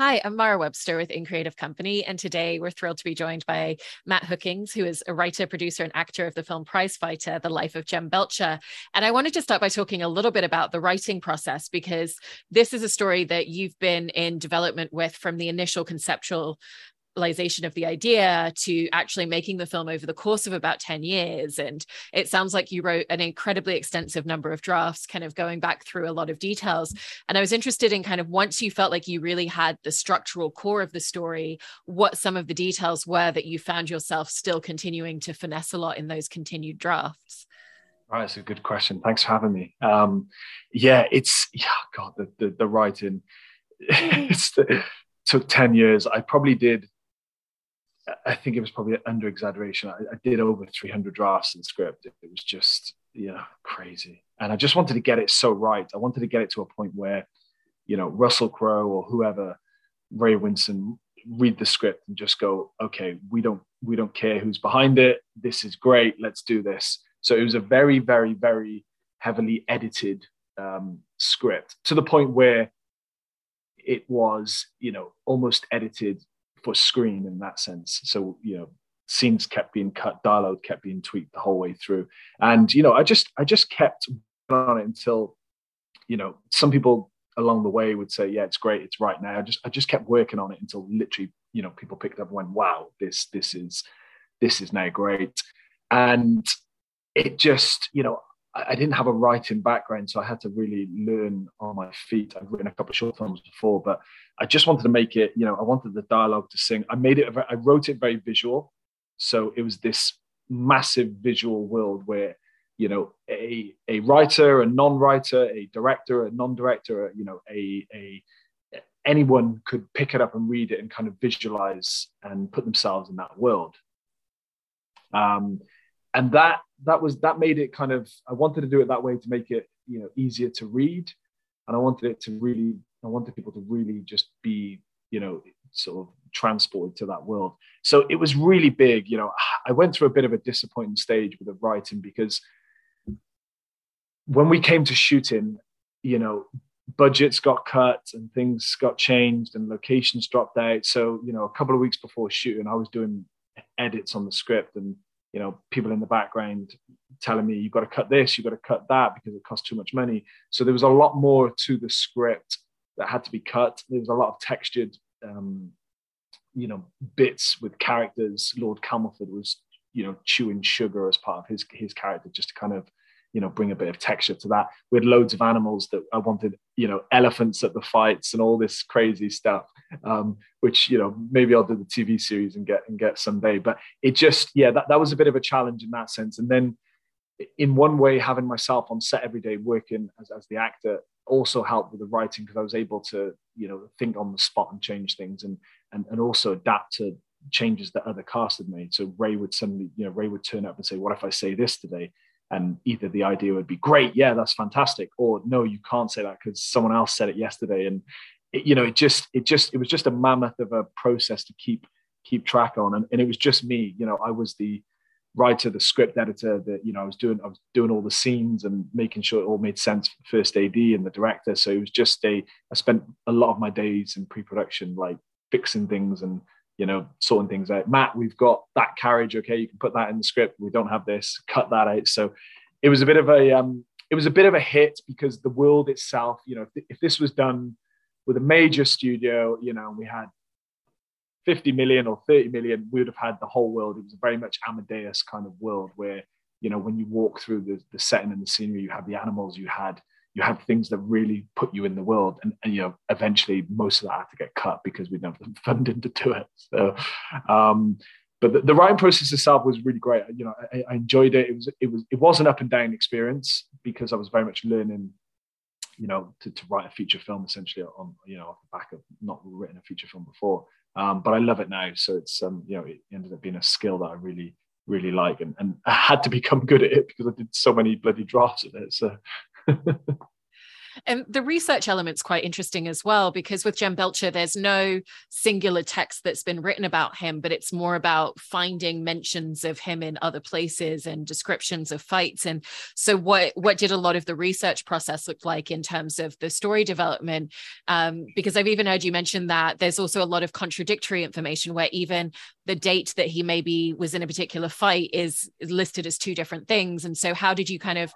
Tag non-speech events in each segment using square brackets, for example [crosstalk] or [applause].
Hi, I'm Mara Webster with In Creative Company, and today we're thrilled to be joined by Matt Hookings, who is a writer, producer, and actor of the film Prizefighter, The Life of Jem Belcher. And I wanted to start by talking a little bit about the writing process because this is a story that you've been in development with from the initial conceptual of the idea to actually making the film over the course of about 10 years. And it sounds like you wrote an incredibly extensive number of drafts, kind of going back through a lot of details. And I was interested in kind of once you felt like you really had the structural core of the story, what some of the details were that you found yourself still continuing to finesse a lot in those continued drafts. Right, that's a good question. Thanks for having me. Um, yeah, it's yeah, God, the the, the writing. [laughs] it's took ten years. I probably did I think it was probably under exaggeration. I, I, did over 300 drafts in script. It, it was just, you know, crazy. And I just wanted to get it so right. I wanted to get it to a point where, you know, Russell Crowe or whoever, Ray Winstone, read the script and just go, okay, we don't we don't care who's behind it. This is great. Let's do this. So it was a very, very, very heavily edited um, script to the point where it was, you know, almost edited for screen in that sense. So you know, scenes kept being cut, dialogue kept being tweaked the whole way through, and you know, I just I just kept on it until you know some people along the way would say, yeah, it's great, it's right now. I just I just kept working on it until literally you know people picked up and went, wow, this this is this is now great, and it just you know I didn't have a writing background, so I had to really learn on my feet. I've written a couple of short films before, but I just wanted to make it, you know, I wanted the dialogue to sing. I made it, I wrote it very visual. So it was this massive visual world where, you know, a, a writer, a non-writer, a director, a non-director, you know, a, a anyone could pick it up and read it and kind of visualize and put themselves in that world. Um, and that that was that made it kind of I wanted to do it that way to make it you know easier to read, and I wanted it to really I wanted people to really just be you know sort of transported to that world. So it was really big. You know, I went through a bit of a disappointing stage with the writing because when we came to shooting, you know, budgets got cut and things got changed and locations dropped out. So, you know, a couple of weeks before shooting, I was doing edits on the script and you know people in the background telling me you've got to cut this you've got to cut that because it costs too much money. So there was a lot more to the script that had to be cut. There was a lot of textured um, you know bits with characters. Lord camelford was you know chewing sugar as part of his his character just to kind of you know bring a bit of texture to that. We had loads of animals that i wanted you know elephants at the fights and all this crazy stuff um, which you know maybe i'll do the tv series and get and get someday. But it just yeah that, that was a bit of a challenge in that sense. And then in one way having myself on set every day working as, as the actor also helped with the writing because i was able to you know think on the spot and change things and and, and also adapt to changes that other cast had made. So ray would suddenly you know ray would turn up and say what if i say this today? And either the idea would be great yeah that's fantastic or no you can't say that because someone else said it yesterday and it, you know it just it just it was just a mammoth of a process to keep keep track on and, and it was just me you know i was the writer the script editor that you know i was doing i was doing all the scenes and making sure it all made sense for the first ad and the director so it was just a i spent a lot of my days in pre-production like fixing things and you know, sorting things out. Matt, we've got that carriage. Okay, you can put that in the script. We don't have this. Cut that out. So it was a bit of a um, it was a bit of a hit because the world itself, you know, if, if this was done with a major studio, you know, we had 50 million or 30 million, we would have had the whole world. It was a very much Amadeus kind of world where, you know, when you walk through the, the setting and the scenery, you have the animals, you had you had things that really put you in the world. And, and, you know eventually most of that had to get cut because we didn't have the funding to do it. So um, but the, the, writing process itself was really great. You know I, I, enjoyed it. It was it was it was an up and down experience because i was very much learning you know to, to write a feature film essentially on you know off the back of not written a feature film before. Um, but i love it now. So it's um, you know it ended up being a skill that i really really like and, and i [laughs] had to become good at it because i did so many bloody drafts of it. So [laughs] And the research element's quite interesting as well, because with Jem Belcher, there's no singular text that's been written about him, but it's more about finding mentions of him in other places and descriptions of fights. And so, what what did a lot of the research process look like in terms of the story development? Um, because I've even heard you mention that there's also a lot of contradictory information where even the date that he maybe was in a particular fight is listed as two different things. And so, how did you kind of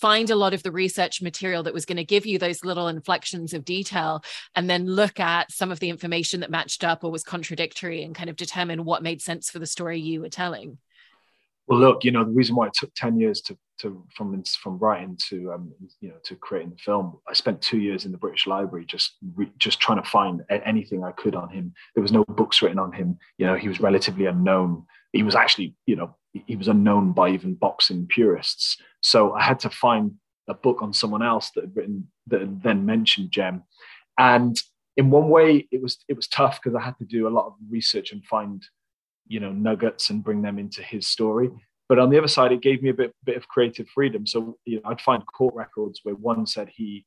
find a lot of the research material that was going to give you those little inflections of detail and then look at some of the information that matched up or was contradictory and kind of determine what made sense for the story you were telling. Well look you know the reason why it took 10 years to, to from from writing to um, you know to creating the film i spent two years in the british library just re, just trying to find anything i could on him. There was no books written on him. You know he was relatively unknown he was actually you know he was unknown by even boxing purists. So I had to find a book on someone else that had written that had then mentioned Jem. And in one way, it was it was tough because I had to do a lot of research and find, you know, nuggets and bring them into his story. But on the other side, it gave me a bit bit of creative freedom. So you know, I'd find court records where one said he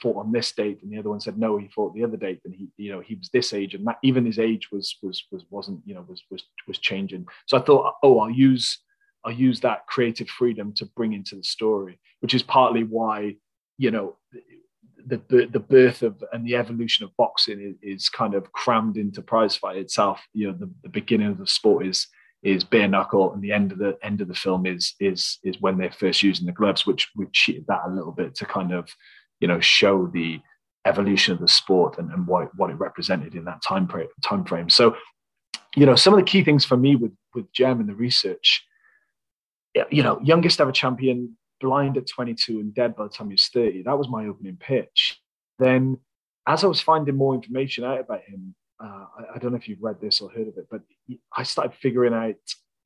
fought on this date and the other one said no he fought the other date and he you know he was this age and that even his age was was was wasn't you know was was was changing. So i thought oh i'll use i'll use that creative freedom to bring into the story which is partly why you know the the, the birth of and the evolution of boxing is, is kind of crammed into prize fight itself. You know the, the beginning of the sport is is bare knuckle and the end of the end of the film is is is when they're first using the gloves which we cheated that a little bit to kind of you know show the evolution of the sport and, and what, what it represented in that time, pra- time frame. So you know some of the key things for me with with Jem and the research you know youngest ever champion blind at 22 and dead by the time he was 30 that was my opening pitch. Then as i was finding more information out about him uh, I, I, don't know if you've read this or heard of it but i started figuring out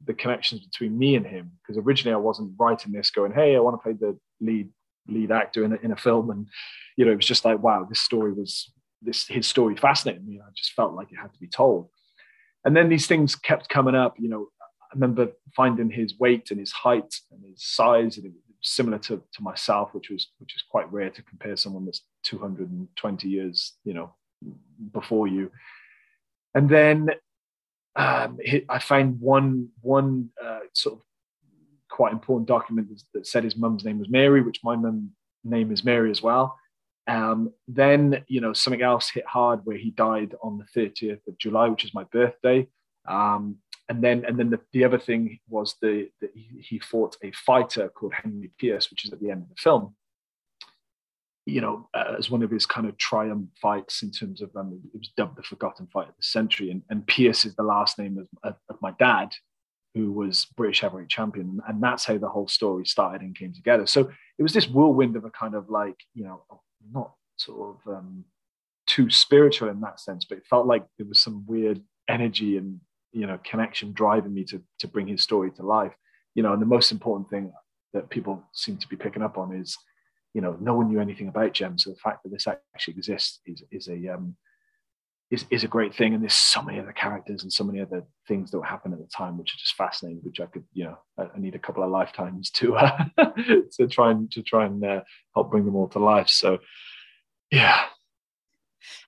the connections between me and him because originally i wasn't writing this going hey i want to play the lead lead actor in a, in a film. And you know it was just like wow this story was this his story fascinated me. I just felt like it had to be told. And then these things kept coming up you know i remember finding his weight and his height and his size and it was similar to, to myself which was which is quite rare to compare someone that's 220 years you know before you. And then um, I find one one uh, sort of quite important document that said his mum's name was Mary, which my mum name is Mary as well. Um, then, you know, something else hit hard where he died on the 30th of July, which is my birthday. Um, and then, and then the, the other thing was the, he fought a fighter called Henry Pearce, which is at the end of the film. You know, uh, as one of his kind of triumph fights in terms of um, it was dubbed the forgotten fight of the century, and, and Pearce is the last name of, of, of my dad, who was British heavyweight champion. And that's how the whole story started and came together. So it was this whirlwind of a kind of like, you know, not sort of um, too spiritual in that sense, but it felt like there was some weird energy and, you know, connection driving me to, to bring his story to life. You know, and the most important thing that people seem to be picking up on is, you know, no one knew anything about Jem. So the fact that this actually exists is, is a, um, is, is a great thing. And there's so many other characters and so many other things that happen at the time, which are just fascinating, which I could, you know, I, I need a couple of lifetimes to, uh, [laughs] to try and, to try and uh, help bring them all to life. So yeah,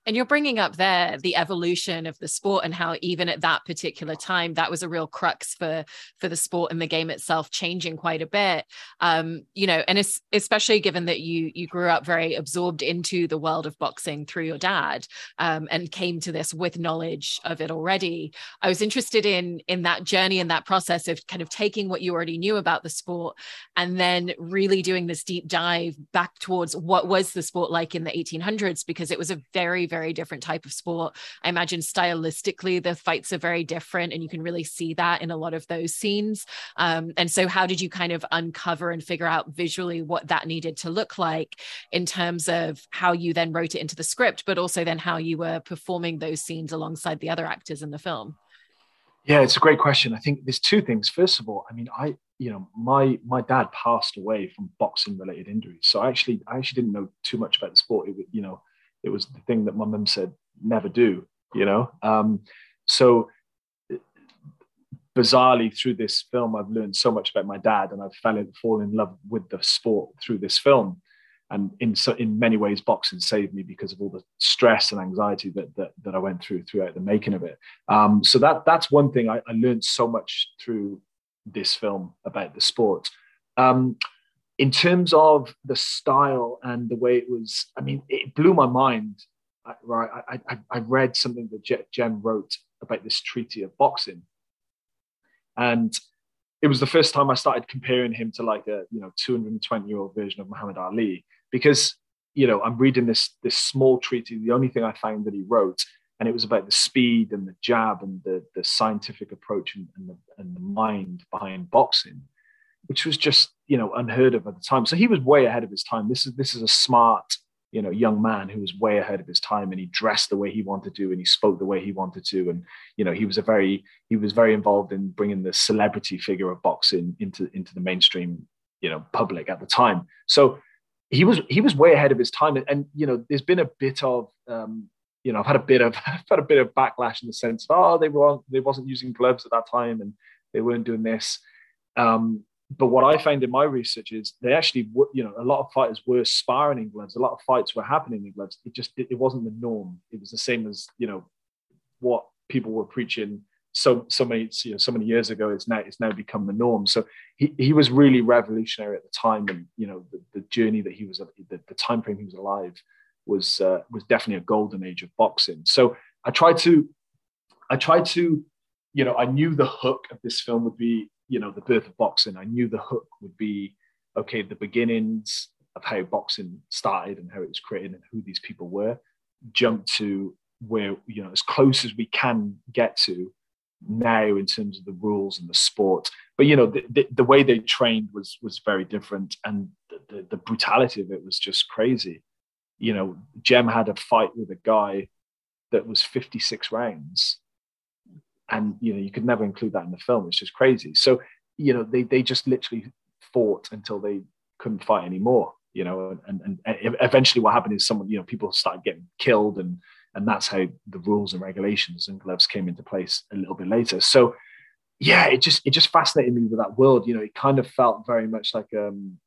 and you're bringing up there the evolution of the sport and how even at that particular time that was a real crux for for the sport and the game itself changing quite a bit. Um, you know, and especially given that you you grew up very absorbed into the world of boxing through your dad um, and came to this with knowledge of it already. I was interested in in that journey and that process of kind of taking what you already knew about the sport and then really doing this deep dive back towards what was the sport like in the 1800s because it was a very very different type of sport. I imagine stylistically, the fights are very different, and you can really see that in a lot of those scenes. Um, and so, how did you kind of uncover and figure out visually what that needed to look like in terms of how you then wrote it into the script, but also then how you were performing those scenes alongside the other actors in the film? Yeah, it's a great question. I think there's two things. First of all, I mean, I you know my my dad passed away from boxing related injuries so i actually i actually didn't know too much about the sport it, was, you know it was the thing that my mum said never do you know um, so bizarrely through this film i've learned so much about my dad and i've fell in, fallen in love with the sport through this film and in so in many ways boxing saved me because of all the stress and anxiety that that, that I went through throughout the making of it. Um, so that that's one thing I, I, learned so much through this film about the sport. Um, in terms of the style and the way it was, I mean, it blew my mind. Right, I, I, I read something that Jem wrote about this treaty of boxing, and it was the first time I started comparing him to like a you know 220 year old version of Muhammad Ali because you know I'm reading this this small treaty. The only thing I found that he wrote, and it was about the speed and the jab and the the scientific approach and, and the and the mind behind boxing, which was just you know unheard of at the time. So he was way ahead of his time. This is this is a smart you know young man who was way ahead of his time and he dressed the way he wanted to and he spoke the way he wanted to and you know he was a very he was very involved in bringing the celebrity figure of boxing into into the mainstream you know public at the time so he was he was way ahead of his time and, and you know there's been a bit of um you know i've had a bit of [laughs] i've had a bit of backlash in the sense of oh they were they wasn't using gloves at that time and they weren't doing this um but what I found in my research is they actually, you know, a lot of fighters were sparring in gloves. A lot of fights were happening in gloves. It just, it, wasn't the norm. It was the same as, you know, what people were preaching so so many you know so many years ago. It's now it's now become the norm. So he, he was really revolutionary at the time, and you know the, the journey that he was the, the time frame he was alive was uh, was definitely a golden age of boxing. So I tried to I tried to you know I knew the hook of this film would be you know the birth of boxing. I knew the hook would be okay the beginnings of how boxing started and how it was created and who these people were. Jump to where you know as close as we can get to now in terms of the rules and the sport. But you know the, the, the way they trained was was very different and the, the, the brutality of it was just crazy. You know jem had a fight with a guy that was 56 rounds and you know you could never include that in the film. It's just crazy. So you know they they just literally fought until they couldn't fight anymore you know and, and, and eventually what happened is someone you know people started getting killed and and that's how the rules and regulations and gloves came into place a little bit later. So yeah it just it just fascinated me with that world. You know it kind of felt very much like um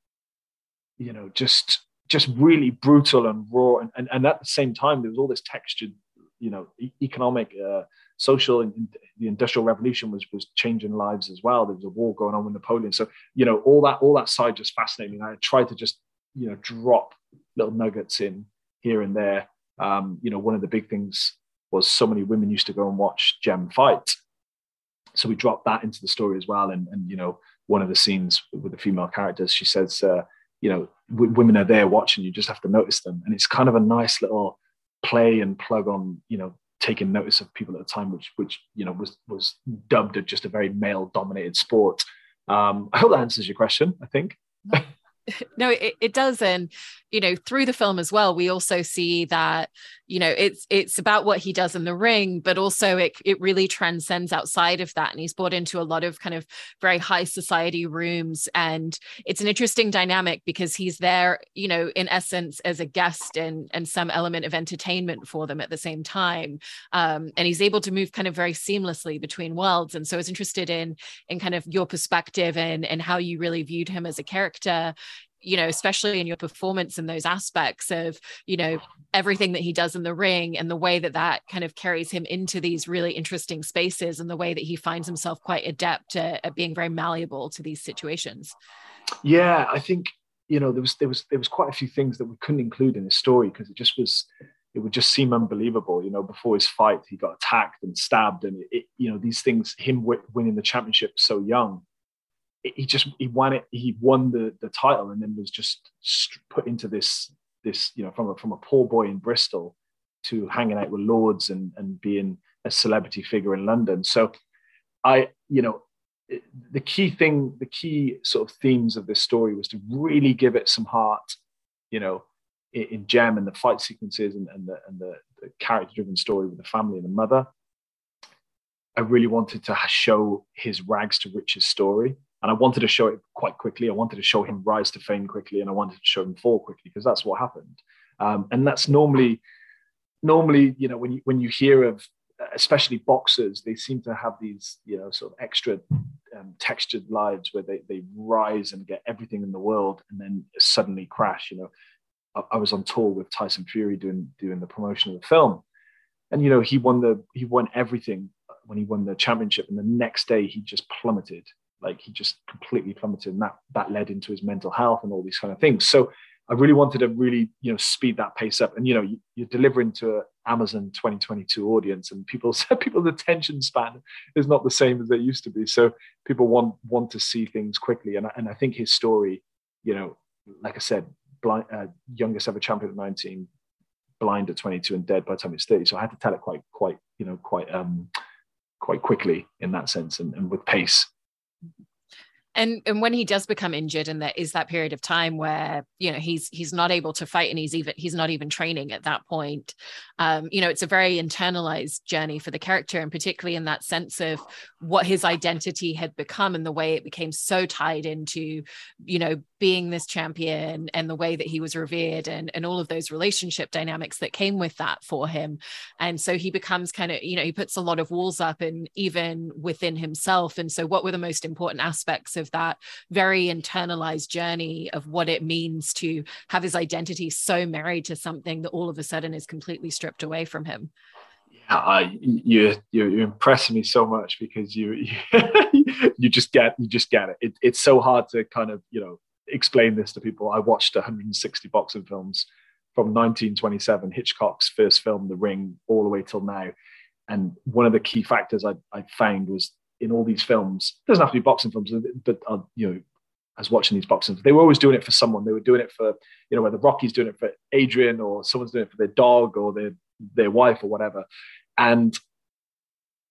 you know just just really brutal and raw. And, and, and at the same time there was all this textured you know economic uh, social and the industrial revolution was was changing lives as well. There was a war going on with Napoleon, so you know all that all that side just fascinated me. And I tried to just you know drop little nuggets in here and there. Um, you know, one of the big things was so many women used to go and watch Jem fight, so we dropped that into the story as well. And and you know, one of the scenes with the female characters, she says, uh, you know, w- women are there watching. You just have to notice them, and it's kind of a nice little play and plug on you know taking notice of people at the time, which which you know was was dubbed just a very male dominated sport. Um, I hope that answers your question. I think. [laughs] no it, it does and you know through the film as well we also see that you know it's it's about what he does in the ring but also it it really transcends outside of that and he's brought into a lot of kind of very high society rooms and it's an interesting dynamic because he's there you know in essence as a guest and and some element of entertainment for them at the same time um, and he's able to move kind of very seamlessly between worlds and so I was interested in in kind of your perspective and and how you really viewed him as a character you know especially in your performance and those aspects of you know everything that he does in the ring and the way that that kind of carries him into these really interesting spaces and the way that he finds himself quite adept at, at being very malleable to these situations. Yeah i think you know there was there was there was quite a few things that we couldn't include in his story because it just was it would just seem unbelievable you know before his fight he got attacked and stabbed and it, you know these things him winning the championship so young he just he won it he won the the title and then was just put into this this you know from a, from a poor boy in Bristol to hanging out with lords and and being a celebrity figure in London. So I you know the key thing the key sort of themes of this story was to really give it some heart you know in, in Jem and the fight sequences and, and the and the, the character driven story with the family and the mother. I really wanted to show his rags to riches story and I wanted to show it quite quickly. I wanted to show him rise to fame quickly, and I wanted to show him fall quickly because that's what happened. Um, and that's normally, normally, you know, when you when you hear of, especially boxers, they seem to have these, you know, sort of extra um, textured lives where they they rise and get everything in the world, and then suddenly crash. You know, I was on tour with Tyson Fury doing doing the promotion of the film, and you know he won the he won everything when he won the championship, and the next day he just plummeted, like he just completely plummeted, and that that led into his mental health and all these kind of things. So I really wanted to really you know speed that pace up, and you know you, are delivering to an Amazon 2022 audience, and people said [laughs] people's attention span is not the same as they used to be. So people want want to see things quickly, and and I think his story, you know, like I said, blind, uh, youngest ever champion at 19, blind at 22, and dead by the time he's 30. So I had to tell it quite, quite, you know, quite, um, quite quickly in that sense, and, and with pace Mm-hmm and and when he does become injured and there is that period of time where you know he's he's not able to fight and he's even he's not even training at that point um you know it's a very internalized journey for the character and particularly in that sense of what his identity had become and the way it became so tied into you know being this champion and the way that he was revered and and all of those relationship dynamics that came with that for him. And so he becomes kind of you know he puts a lot of walls up and even within himself. And so what were the most important aspects of of that very internalized journey of what it means to have his identity so married to something that all of a sudden is completely stripped away from him. Yeah I, you you you impress me so much because you you, [laughs] you just get you just get it. it it's so hard to kind of you know explain this to people. I watched 160 boxing films from 1927 hitchcock's first film the ring all the way till now. And one of the key factors I, I found was in all these films. It doesn't have to be boxing films, but uh, you know, as watching these boxing, they were always doing it for someone. They were doing it for you know, whether Rocky's doing it for Adrian or someone's doing it for their dog or their their wife or whatever. And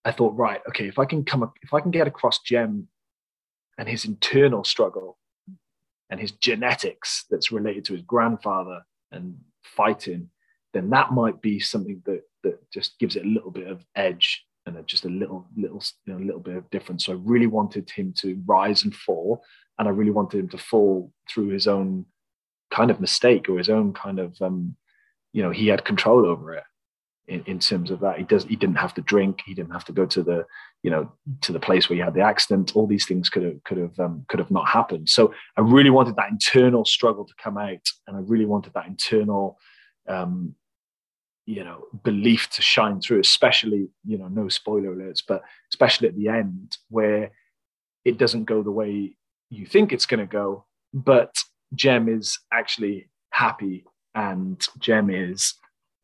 I thought, right, okay, if I can come, up, if I can get across Jem and his internal struggle and his genetics that's related to his grandfather and fighting, then that might be something that that just gives it a little bit of edge and just a little little you know, little bit of difference. So I really wanted him to rise and fall, and I really wanted him to fall through his own kind of mistake or his own kind of um, you know he had control over it in, in terms of that. He does he didn't have to drink, he didn't have to go to the you know to the place where he had the accident. All these things could have could have um, could have not happened. So I really wanted that internal struggle to come out, and I really wanted that internal um, you know belief to shine through especially you know no spoiler alerts but especially at the end where it doesn't go the way you think it's going to go but jem is actually happy and jem is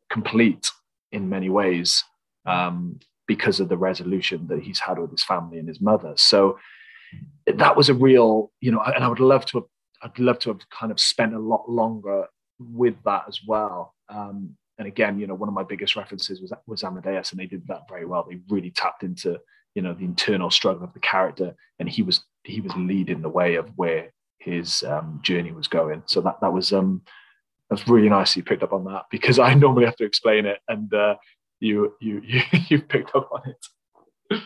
complete in many ways um, because of the resolution that he's had with his family and his mother. So that was a real you know and i would love to have i'd love to have kind of spent a lot longer with that as well. Um, and again, you know, one of my biggest references was was Amadeus, and they did that very well. They really tapped into you know the internal struggle of the character, and he was he was leading the way of where his um, journey was going. So that that was um that's really nice you picked up on that because I normally have to explain it, and uh, you you [laughs] you you picked up on it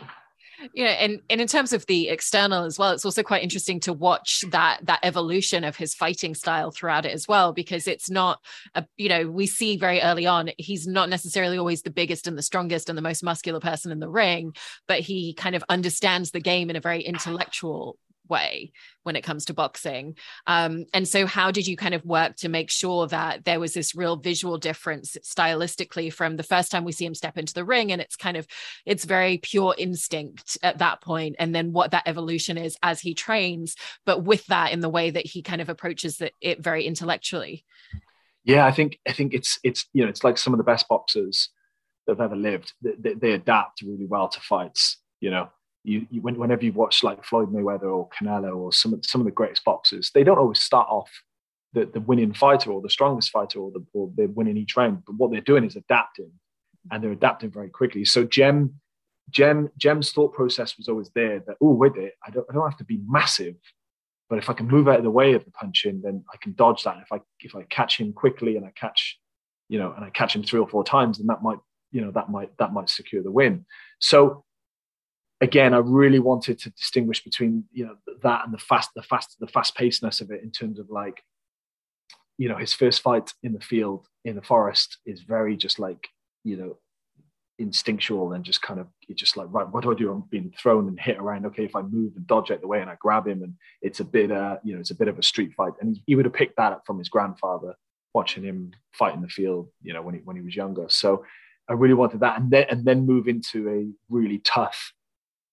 you know and, and in terms of the external as well it's also quite interesting to watch that that evolution of his fighting style throughout it as well because it's not a, you know we see very early on he's not necessarily always the biggest and the strongest and the most muscular person in the ring but he kind of understands the game in a very intellectual way when it comes to boxing. Um, and so, how did you kind of work to make sure that there was this real visual difference stylistically from the first time we see him step into the ring, and it's kind of it's very pure instinct at that point, and then what that evolution is as he trains, but with that in the way that he kind of approaches it, it very intellectually. Yeah, I think I think it's it's you know it's like some of the best boxers that have ever lived. They, they adapt really well to fights. You know, you, you, whenever you watch like Floyd Mayweather or Canelo or some some of the greatest boxers, they don't always start off the, the winning fighter or the strongest fighter or, the, or they're winning each round. But what they're doing is adapting, and they're adapting very quickly. So Jem, Jem, Jem's thought process was always there that oh, with it, I don't I don't have to be massive, but if I can move out of the way of the punching, then I can dodge that. If I if I catch him quickly and I catch, you know, and I catch him three or four times, then that might you know that might that might secure the win. So again, I really wanted to distinguish between you know that and the fast, the fast, the fast pacedness of it in terms of like, you know, his first fight in the field in the forest is very just like you know instinctual and just kind of it's just like right what do i do? I'm being thrown and hit around. Okay if i move and dodge out the way and i grab him and it's a bit uh you know it's a bit of a street fight. And he would have picked that up from his grandfather watching him fight in the field, you know, when he when he was younger. So I really wanted that, and then and then move into a really tough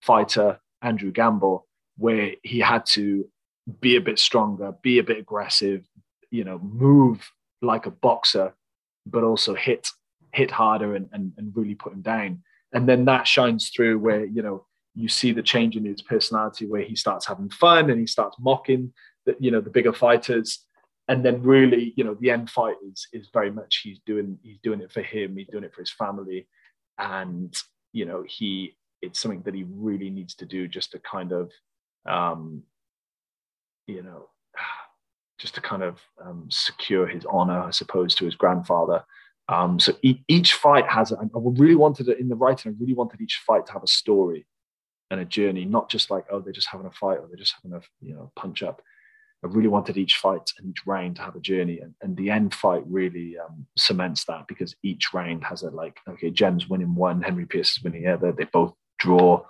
fighter, Andrew Gamble, where he had to be a bit stronger, be a bit aggressive, you know, move like a boxer, but also hit hit harder and, and, and really put him down. And then that shines through where, you know, you see the change in his personality where he starts having fun and he starts mocking the, you know, the bigger fighters. And then really, you know, the end fight is is very much he's doing he's doing it for him, he's doing it for his family. And, you know, he it's something that he really needs to do just to kind of um, you know, [sighs] just to kind of um, secure his honor, I suppose, to his grandfather. Um, so e- each fight has, I really wanted it in the writing, I really wanted each fight to have a story and a journey, not just like, oh, they're just having a fight or they're just having a, you know, punch up. I really wanted each fight and each round to have a journey. And, and the end fight really um, cements that because each round has a like, okay, Jem's winning one, Henry Pearce is winning the other. They both draw,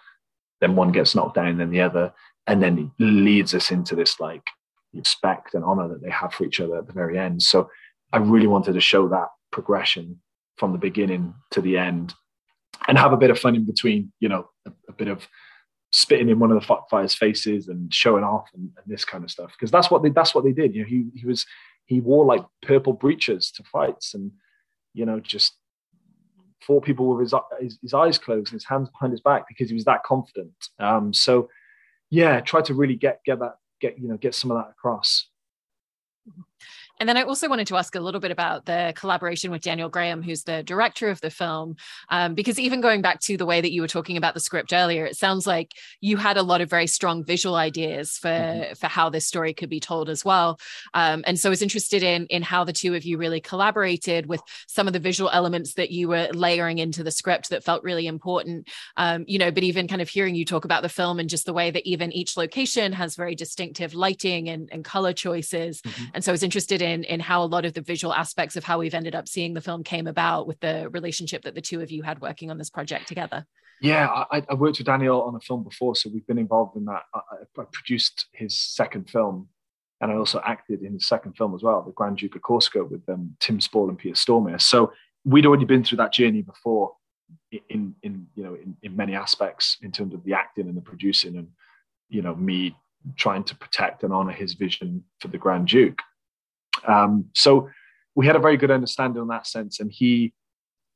then one gets knocked down, then the other. And then it leads us into this like respect and honor that they have for each other at the very end. So I really wanted to show that progression from the beginning to the end and have a bit of fun in between, you know, a, a bit of spitting in one of the fighters' faces and showing off and, and this kind of stuff. Because that's what they that's what they did. You know, he he was he wore like purple breeches to fights and you know just fought people with his, his, his eyes closed and his hands behind his back because he was that confident. Um, so yeah, try to really get get that get you know get some of that across. And then I also wanted to ask a little bit about the collaboration with Daniel Graham, who's the director of the film, um, because even going back to the way that you were talking about the script earlier, it sounds like you had a lot of very strong visual ideas for mm-hmm. for how this story could be told as well. Um, and so I was interested in in how the two of you really collaborated with some of the visual elements that you were layering into the script that felt really important. Um, you know, but even kind of hearing you talk about the film and just the way that even each location has very distinctive lighting and, and color choices. Mm-hmm. And so I was interested in in in how a lot of the visual aspects of how we've ended up seeing the film came about with the relationship that the two of you had working on this project together. Yeah, I, I worked with Daniel on a film before, so we've been involved in that. I, I produced his second film, and I also acted in his second film as well, The Grand Duke of Corsica, with um, Tim Spall and Peter Stormare. So we'd already been through that journey before, in in you know in, in many aspects in terms of the acting and the producing, and you know me trying to protect and honor his vision for the Grand Duke. Um, so we had a very good understanding in that sense, and he,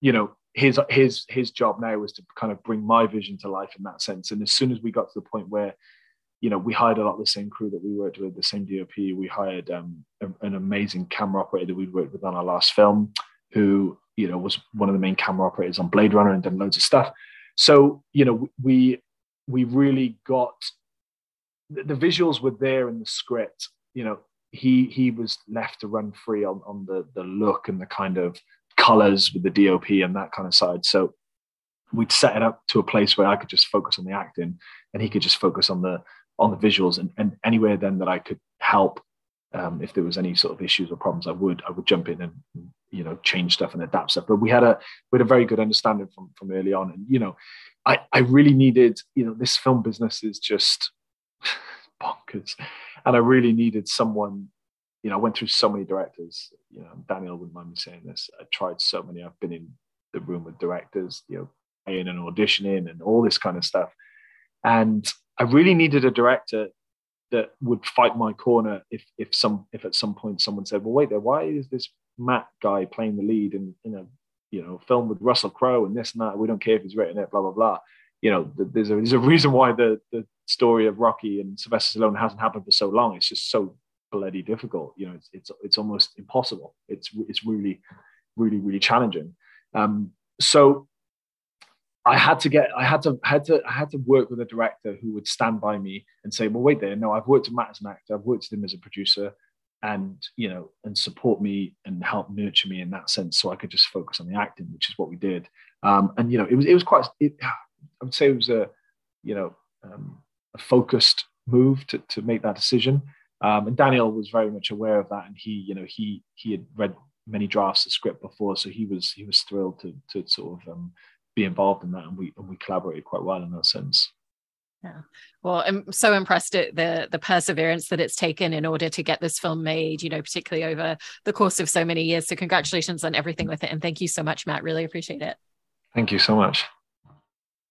you know, his his his job now was to kind of bring my vision to life in that sense. And as soon as we got to the point where, you know, we hired a lot of the same crew that we worked with, the same DOP. We hired um, an amazing camera operator that we worked with on our last film, who you know was one of the main camera operators on Blade Runner and done loads of stuff. So you know, we we really got the visuals were there in the script. You know, he he was left to run free on, on the the look and the kind of colors with the DOP and that kind of side. So we'd set it up to a place where I could just focus on the acting and he could just focus on the on the visuals and, and anywhere then that I could help um, if there was any sort of issues or problems, I would I would jump in and you know change stuff and adapt stuff. But we had a we had a very good understanding from from early on, and you know, I I really needed you know this film business is just bonkers. And I really needed someone, you know, I went through so many directors, you know, Daniel wouldn't mind me saying this. I tried so many, I've been in the room with directors, you know, playing and auditioning and all this kind of stuff. And I really needed a director that would fight my corner if if some if at some point someone said, Well, wait there, why is this Matt guy playing the lead in, in a you know film with Russell Crowe and this and that? We don't care if he's written it, blah blah blah. You know, there's a there's a reason why the the story of Rocky and Sylvester Stallone hasn't happened for so long. It's just so bloody difficult. You know, it's it's, it's almost impossible. It's it's really, really, really challenging. Um, so I had to get, I had to, had to, I had to work with a director who would stand by me and say, "Well, wait there. No, I've worked with Matt as an actor. I've worked with him as a producer, and you know, and support me and help nurture me in that sense, so I could just focus on the acting, which is what we did. Um, and you know, it was, it was quite. It, I would say it was a, you know, um, a focused move to, to make that decision. Um, and Daniel was very much aware of that, and he, you know, he he had read many drafts of script before, so he was he was thrilled to to sort of um, be involved in that, and we and we collaborated quite well in that sense. Yeah. Well, I'm so impressed at the the perseverance that it's taken in order to get this film made, you know, particularly over the course of so many years. So congratulations on everything with it. And thank you so much, Matt. Really appreciate it. Thank you so much.